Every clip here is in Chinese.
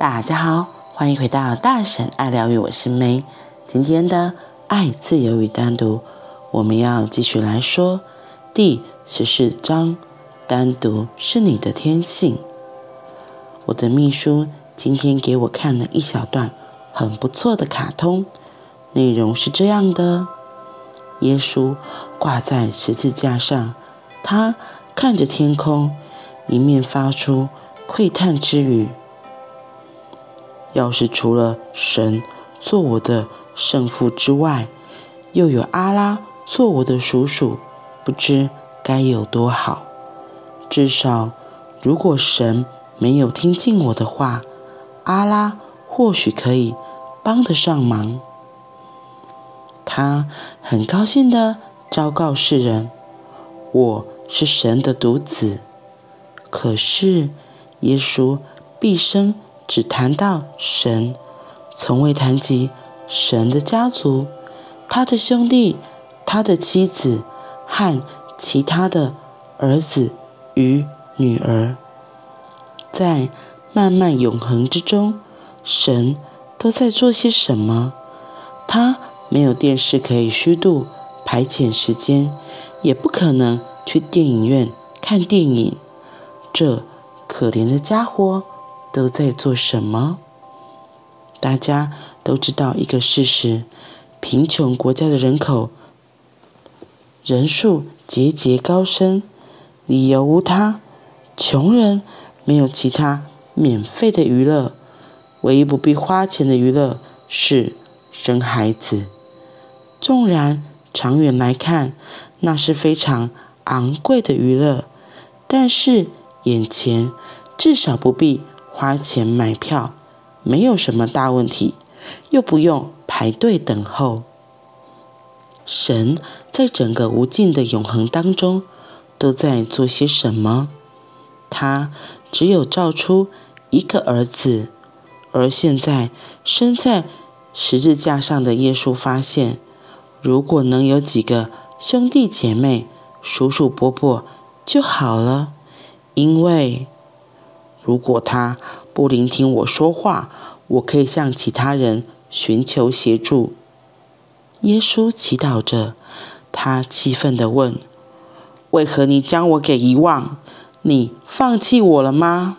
大家好，欢迎回到大婶爱疗愈，我是梅。今天的爱、自由与单独，我们要继续来说第十四章：单独是你的天性。我的秘书今天给我看了一小段很不错的卡通，内容是这样的：耶稣挂在十字架上，他看着天空，一面发出喟叹之语。要是除了神做我的圣父之外，又有阿拉做我的叔叔，不知该有多好。至少，如果神没有听进我的话，阿拉或许可以帮得上忙。他很高兴地昭告世人：“我是神的独子。”可是，耶稣毕生。只谈到神，从未谈及神的家族、他的兄弟、他的妻子和其他的儿子与女儿。在漫漫永恒之中，神都在做些什么？他没有电视可以虚度排遣时间，也不可能去电影院看电影。这可怜的家伙。都在做什么？大家都知道一个事实：贫穷国家的人口人数节节高升，理由无他，穷人没有其他免费的娱乐，唯一不必花钱的娱乐是生孩子。纵然长远来看，那是非常昂贵的娱乐，但是眼前至少不必。花钱买票没有什么大问题，又不用排队等候。神在整个无尽的永恒当中都在做些什么？他只有造出一个儿子，而现在身在十字架上的耶稣发现，如果能有几个兄弟姐妹、叔叔伯伯就好了，因为。如果他不聆听我说话，我可以向其他人寻求协助。耶稣祈祷着，他气愤地问：“为何你将我给遗忘？你放弃我了吗？”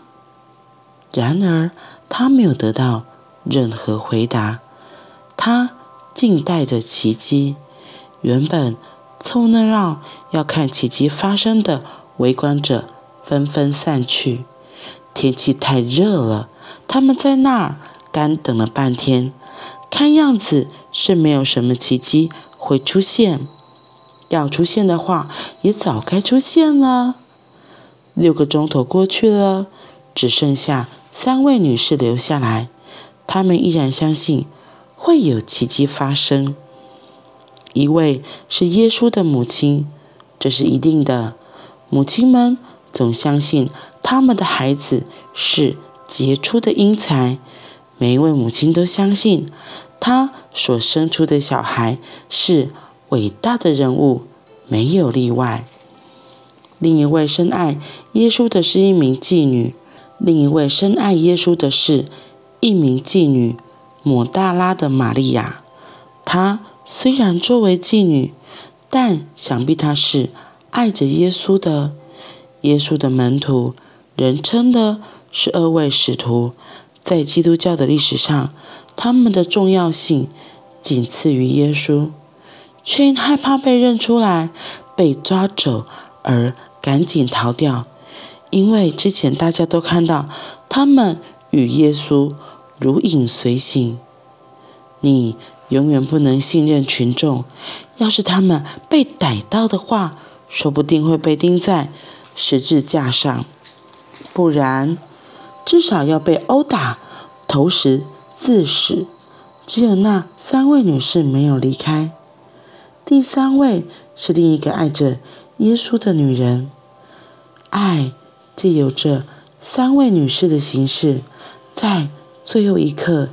然而，他没有得到任何回答。他静待着奇迹。原本凑热闹要看奇迹发生的围观者纷纷散去。天气太热了，他们在那儿干等了半天，看样子是没有什么奇迹会出现。要出现的话，也早该出现了。六个钟头过去了，只剩下三位女士留下来，她们依然相信会有奇迹发生。一位是耶稣的母亲，这是一定的。母亲们总相信。他们的孩子是杰出的英才，每一位母亲都相信，她所生出的小孩是伟大的人物，没有例外。另一位深爱耶稣的是一名妓女，另一位深爱耶稣的是一名妓女，抹大拉的玛利亚。她虽然作为妓女，但想必她是爱着耶稣的，耶稣的门徒。人称的是二位使徒，在基督教的历史上，他们的重要性仅次于耶稣，却因害怕被认出来、被抓走而赶紧逃掉。因为之前大家都看到他们与耶稣如影随形。你永远不能信任群众，要是他们被逮到的话，说不定会被钉在十字架上。不然，至少要被殴打、投石致死。只有那三位女士没有离开。第三位是另一个爱着耶稣的女人。爱借由这三位女士的形式，在最后一刻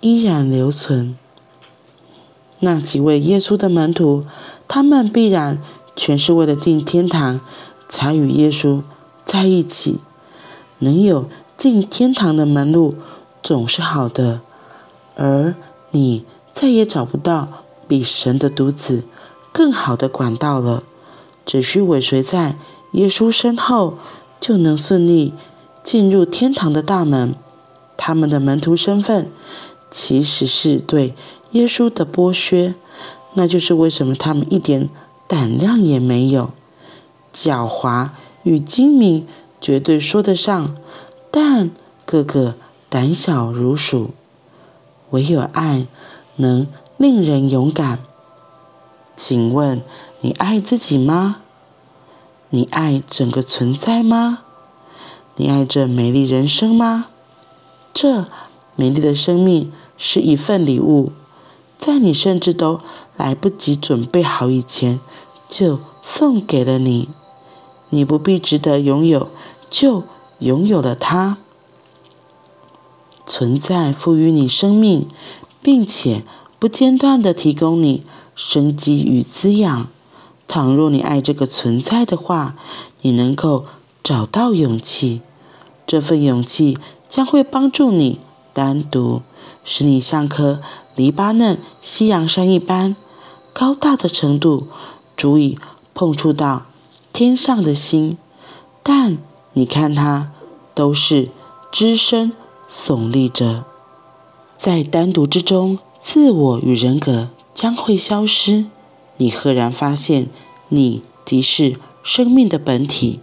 依然留存。那几位耶稣的门徒，他们必然全是为了进天堂，才与耶稣在一起。能有进天堂的门路，总是好的，而你再也找不到比神的独子更好的管道了。只需尾随在耶稣身后，就能顺利进入天堂的大门。他们的门徒身份其实是对耶稣的剥削，那就是为什么他们一点胆量也没有。狡猾与精明绝对说得上，但个个胆小如鼠。唯有爱能令人勇敢。请问你爱自己吗？你爱整个存在吗？你爱这美丽人生吗？这美丽的生命是一份礼物，在你甚至都来不及准备好以前，就送给了你。你不必值得拥有，就拥有了它。存在赋予你生命，并且不间断地提供你生机与滋养。倘若你爱这个存在的话，你能够找到勇气。这份勇气将会帮助你单独，使你像棵黎巴嫩西洋杉一般高大的程度，足以碰触到。天上的星，但你看它都是只身耸立着，在单独之中，自我与人格将会消失。你赫然发现，你即是生命的本体，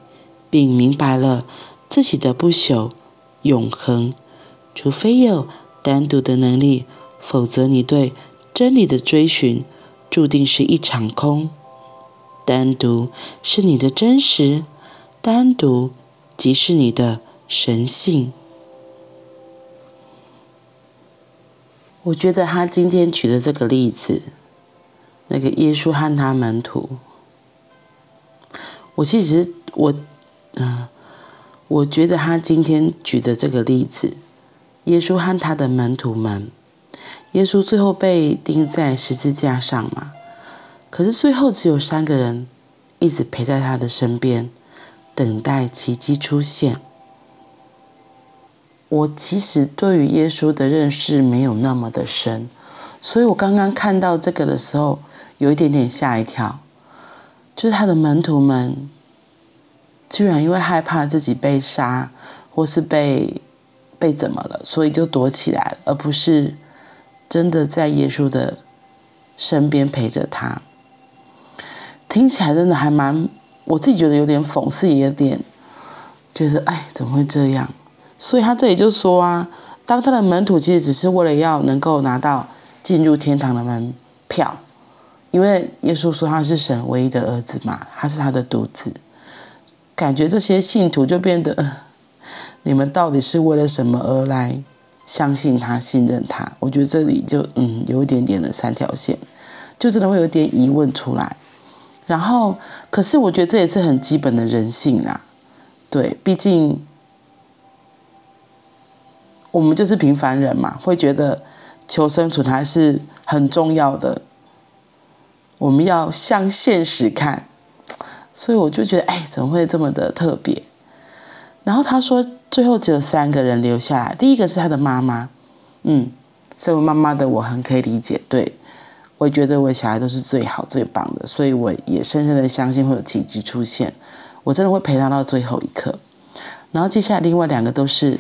并明白了自己的不朽、永恒。除非有单独的能力，否则你对真理的追寻注定是一场空。单独是你的真实，单独即是你的神性。我觉得他今天举的这个例子，那个耶稣和他门徒，我其实我嗯、我觉得他今天举的这个例子，耶稣和他的门徒们，耶稣最后被钉在十字架上嘛。可是最后只有三个人一直陪在他的身边，等待奇迹出现。我其实对于耶稣的认识没有那么的深，所以我刚刚看到这个的时候，有一点点吓一跳。就是他的门徒们，居然因为害怕自己被杀，或是被被怎么了，所以就躲起来了，而不是真的在耶稣的身边陪着他。听起来真的还蛮，我自己觉得有点讽刺，也有点觉得哎，怎么会这样？所以他这里就说啊，当他的门徒其实只是为了要能够拿到进入天堂的门票，因为耶稣说他是神唯一的儿子嘛，他是他的独子，感觉这些信徒就变得，呃，你们到底是为了什么而来相信他、信任他？我觉得这里就嗯，有一点点的三条线，就真的会有点疑问出来。然后，可是我觉得这也是很基本的人性啊，对，毕竟我们就是平凡人嘛，会觉得求生存还是很重要的。我们要向现实看，所以我就觉得，哎，怎么会这么的特别？然后他说，最后只有三个人留下来，第一个是他的妈妈，嗯，身为妈妈的我很可以理解，对。我觉得我小孩都是最好最棒的，所以我也深深的相信会有奇迹出现。我真的会陪他到最后一刻。然后接下来另外两个都是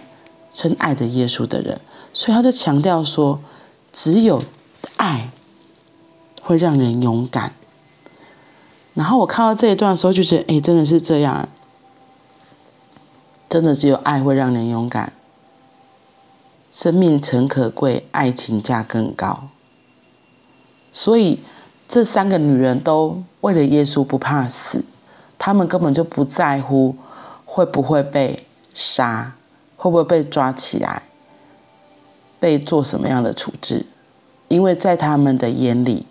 深爱着耶稣的人，所以他就强调说，只有爱会让人勇敢。然后我看到这一段的时候，就觉得，哎，真的是这样，真的只有爱会让人勇敢。生命诚可贵，爱情价更高。所以，这三个女人都为了耶稣不怕死，她们根本就不在乎会不会被杀，会不会被抓起来，被做什么样的处置，因为在他们的眼里，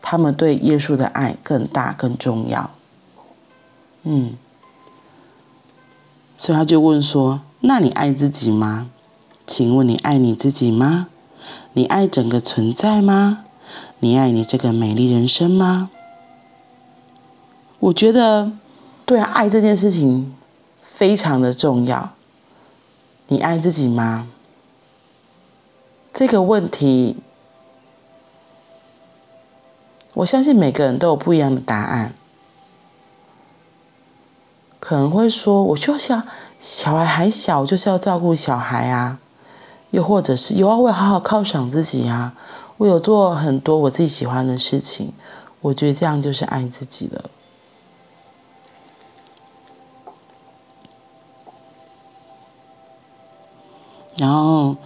他们对耶稣的爱更大更重要。嗯，所以他就问说：“那你爱自己吗？请问你爱你自己吗？你爱整个存在吗？”你爱你这个美丽人生吗？我觉得，对，爱这件事情非常的重要。你爱自己吗？这个问题，我相信每个人都有不一样的答案。可能会说，我就想小孩还小，就是要照顾小孩啊。又或者是有啊，我也好好犒赏自己啊，我有做很多我自己喜欢的事情，我觉得这样就是爱自己了。然后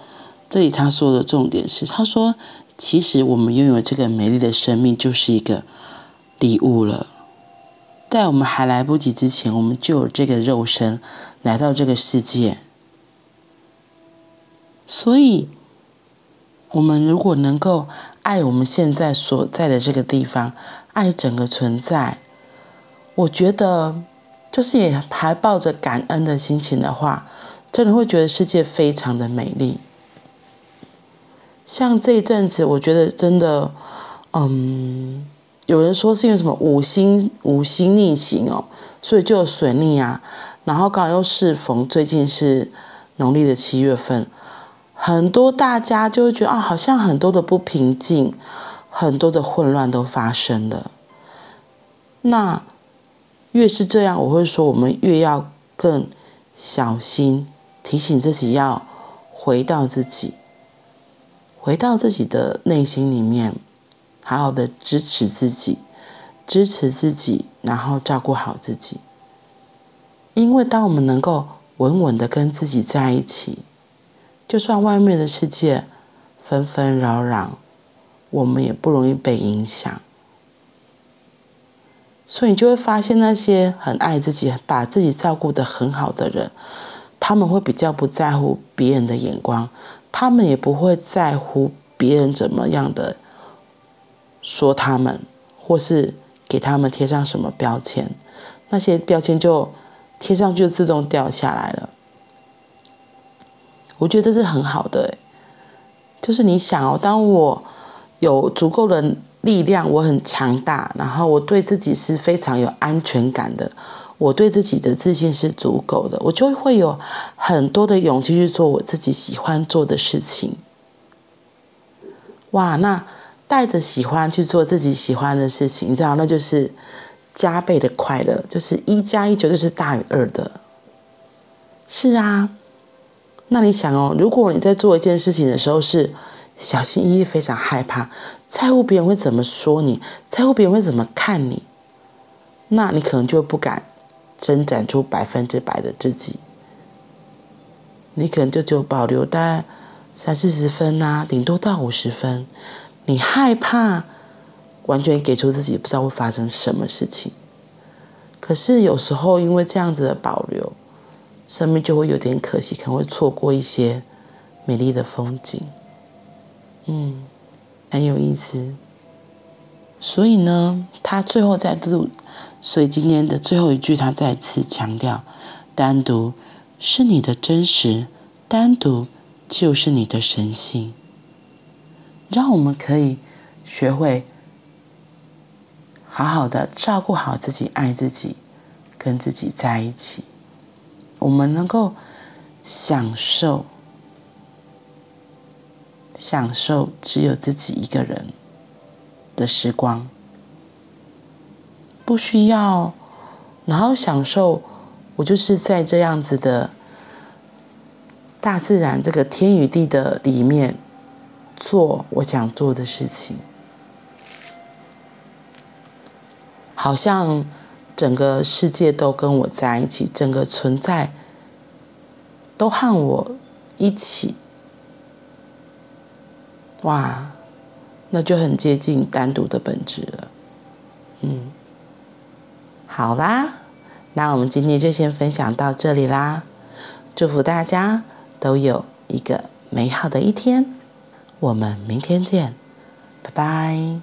这里他说的重点是，他说其实我们拥有这个美丽的生命就是一个礼物了。在我们还来不及之前，我们就有这个肉身来到这个世界。所以，我们如果能够爱我们现在所在的这个地方，爱整个存在，我觉得就是也还抱着感恩的心情的话，真的会觉得世界非常的美丽。像这一阵子，我觉得真的，嗯。有人说是因为什么五星五星逆行哦，所以就有水逆啊，然后刚好又适逢最近是农历的七月份，很多大家就会觉得啊，好像很多的不平静，很多的混乱都发生了。那越是这样，我会说我们越要更小心，提醒自己要回到自己，回到自己的内心里面。好好的支持自己，支持自己，然后照顾好自己。因为当我们能够稳稳的跟自己在一起，就算外面的世界纷纷扰扰，我们也不容易被影响。所以你就会发现，那些很爱自己、把自己照顾得很好的人，他们会比较不在乎别人的眼光，他们也不会在乎别人怎么样的。说他们，或是给他们贴上什么标签，那些标签就贴上去就自动掉下来了。我觉得这是很好的，就是你想哦，当我有足够的力量，我很强大，然后我对自己是非常有安全感的，我对自己的自信是足够的，我就会有很多的勇气去做我自己喜欢做的事情。哇，那。带着喜欢去做自己喜欢的事情，你知道，那就是加倍的快乐，就是一加一绝对是大于二的。是啊，那你想哦，如果你在做一件事情的时候是小心翼翼、非常害怕，在乎别人会怎么说你，在乎别人会怎么看你，那你可能就不敢伸展出百分之百的自己，你可能就只有保留大概三四十分啊，顶多到五十分。你害怕完全给出自己，不知道会发生什么事情。可是有时候因为这样子的保留，生命就会有点可惜，可能会错过一些美丽的风景。嗯，很有意思。所以呢，他最后再度，所以今天的最后一句，他再次强调：单独是你的真实，单独就是你的神性。让我们可以学会好好的照顾好自己，爱自己，跟自己在一起。我们能够享受享受只有自己一个人的时光，不需要，然后享受我就是在这样子的大自然这个天与地的里面。做我想做的事情，好像整个世界都跟我在一起，整个存在都和我一起。哇，那就很接近单独的本质了。嗯，好啦，那我们今天就先分享到这里啦。祝福大家都有一个美好的一天。我们明天见，拜拜。